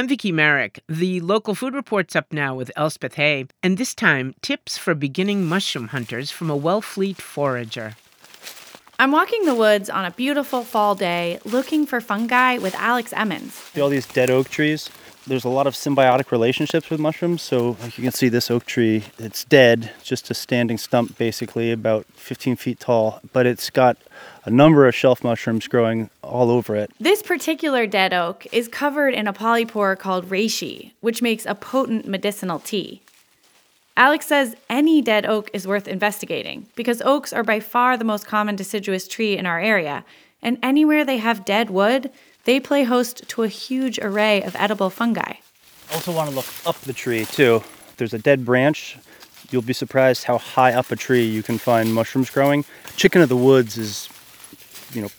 I'm Vicki Merrick. The local food report's up now with Elspeth Hay, and this time, tips for beginning mushroom hunters from a Wellfleet forager. I'm walking the woods on a beautiful fall day looking for fungi with Alex Emmons. See all these dead oak trees? There's a lot of symbiotic relationships with mushrooms. So, like you can see, this oak tree, it's dead, just a standing stump basically, about 15 feet tall, but it's got a number of shelf mushrooms growing all over it. This particular dead oak is covered in a polypore called reishi, which makes a potent medicinal tea. Alex says any dead oak is worth investigating because oaks are by far the most common deciduous tree in our area, and anywhere they have dead wood, they play host to a huge array of edible fungi. Also, want to look up the tree too. If there's a dead branch, you'll be surprised how high up a tree you can find mushrooms growing. Chicken of the woods is, you know,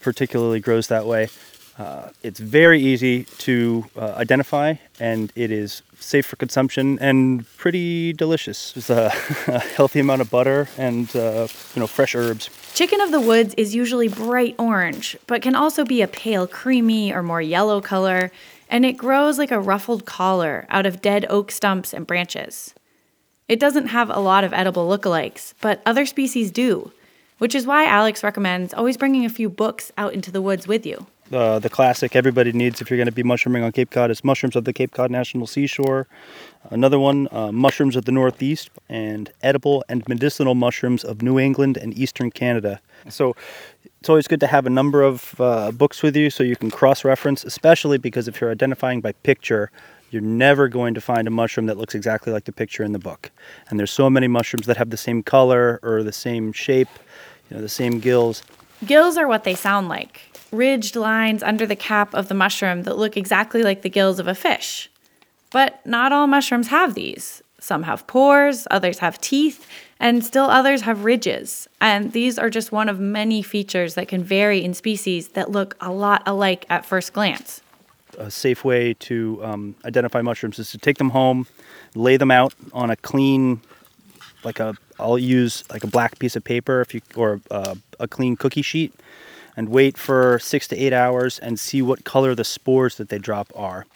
particularly grows that way. Uh, it's very easy to uh, identify and it is safe for consumption and pretty delicious. There's a, a healthy amount of butter and uh, you know fresh herbs. Chicken of the woods is usually bright orange, but can also be a pale creamy or more yellow color, and it grows like a ruffled collar out of dead oak stumps and branches. It doesn't have a lot of edible lookalikes, but other species do, which is why Alex recommends always bringing a few books out into the woods with you uh, the classic everybody needs if you're going to be mushrooming on Cape Cod is Mushrooms of the Cape Cod National Seashore. Another one, uh, Mushrooms of the Northeast, and Edible and Medicinal Mushrooms of New England and Eastern Canada. So it's always good to have a number of uh, books with you so you can cross reference, especially because if you're identifying by picture, you're never going to find a mushroom that looks exactly like the picture in the book. And there's so many mushrooms that have the same color or the same shape, you know, the same gills. Gills are what they sound like ridged lines under the cap of the mushroom that look exactly like the gills of a fish. But not all mushrooms have these. Some have pores, others have teeth, and still others have ridges. And these are just one of many features that can vary in species that look a lot alike at first glance. A safe way to um, identify mushrooms is to take them home, lay them out on a clean, like a, I'll use like a black piece of paper if you, or uh, a clean cookie sheet and wait for six to eight hours and see what color the spores that they drop are.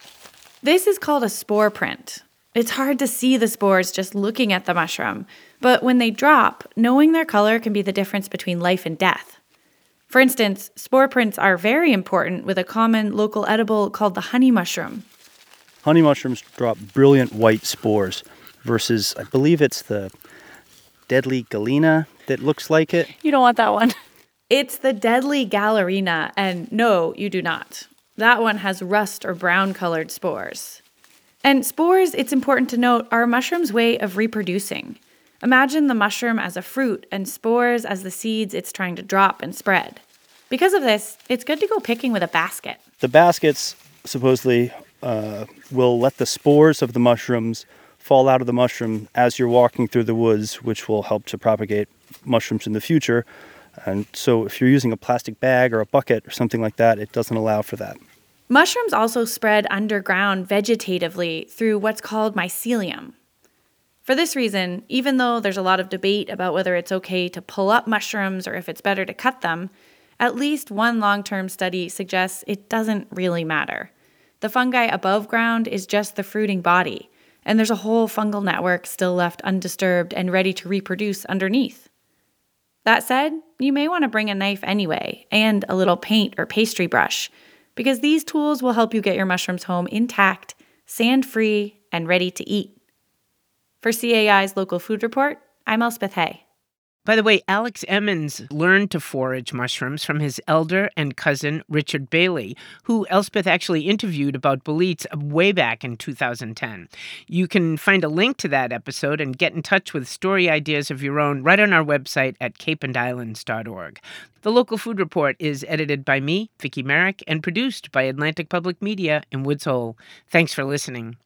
This is called a spore print. It's hard to see the spores just looking at the mushroom, but when they drop, knowing their color can be the difference between life and death. For instance, spore prints are very important with a common local edible called the honey mushroom. Honey mushrooms drop brilliant white spores versus, I believe it's the deadly Galerina that looks like it. You don't want that one. It's the deadly Galerina, and no, you do not. That one has rust or brown colored spores. And spores, it's important to note, are a mushroom's way of reproducing. Imagine the mushroom as a fruit and spores as the seeds it's trying to drop and spread. Because of this, it's good to go picking with a basket. The baskets supposedly uh, will let the spores of the mushrooms fall out of the mushroom as you're walking through the woods, which will help to propagate mushrooms in the future. And so if you're using a plastic bag or a bucket or something like that, it doesn't allow for that. Mushrooms also spread underground vegetatively through what's called mycelium. For this reason, even though there's a lot of debate about whether it's okay to pull up mushrooms or if it's better to cut them, at least one long term study suggests it doesn't really matter. The fungi above ground is just the fruiting body, and there's a whole fungal network still left undisturbed and ready to reproduce underneath. That said, you may want to bring a knife anyway, and a little paint or pastry brush, because these tools will help you get your mushrooms home intact, sand free, and ready to eat. For CAI's local food report, I'm Elspeth Hay. By the way, Alex Emmons learned to forage mushrooms from his elder and cousin Richard Bailey, who Elspeth actually interviewed about boletes way back in 2010. You can find a link to that episode and get in touch with story ideas of your own right on our website at capeandislands.org. The local food report is edited by me, Vicki Merrick, and produced by Atlantic Public Media in Woods Hole. Thanks for listening.